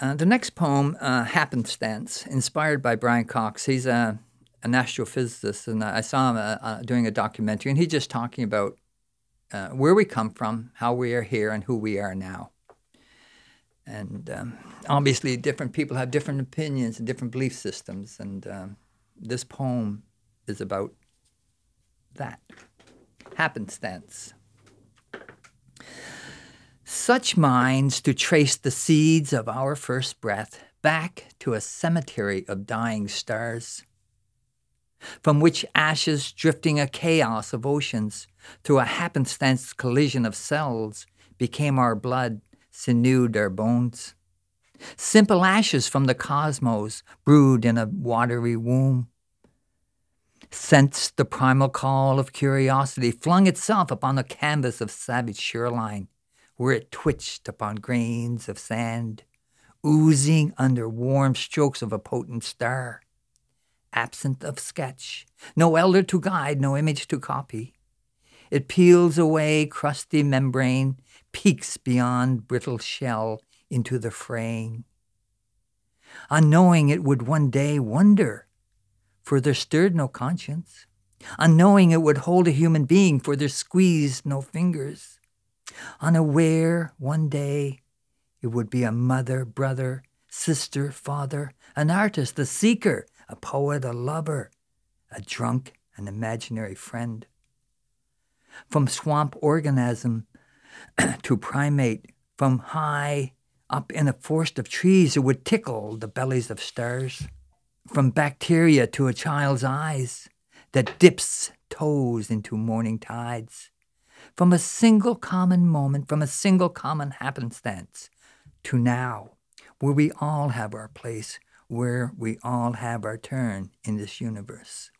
Uh, the next poem, uh, Happenstance, inspired by Brian Cox. He's a, an astrophysicist, and I saw him uh, uh, doing a documentary, and he's just talking about uh, where we come from, how we are here, and who we are now. And um, obviously, different people have different opinions and different belief systems, and um, this poem is about that happenstance. Such minds to trace the seeds of our first breath back to a cemetery of dying stars, from which ashes drifting a chaos of oceans through a happenstance collision of cells became our blood, sinewed our bones. Simple ashes from the cosmos brewed in a watery womb. Sensed the primal call of curiosity, flung itself upon the canvas of savage shoreline where it twitched upon grains of sand, oozing under warm strokes of a potent star. Absent of sketch, no elder to guide, no image to copy. It peels away crusty membrane, peeks beyond brittle shell into the fraying. Unknowing it would one day wonder, for there stirred no conscience. Unknowing it would hold a human being, for there squeezed no fingers unaware one day it would be a mother, brother, sister, father, an artist, a seeker, a poet, a lover, a drunk, an imaginary friend. From swamp organism to primate, from high up in a forest of trees, it would tickle the bellies of stars. From bacteria to a child's eyes that dips toes into morning tides from a single common moment, from a single common happenstance to now, where we all have our place, where we all have our turn in this universe.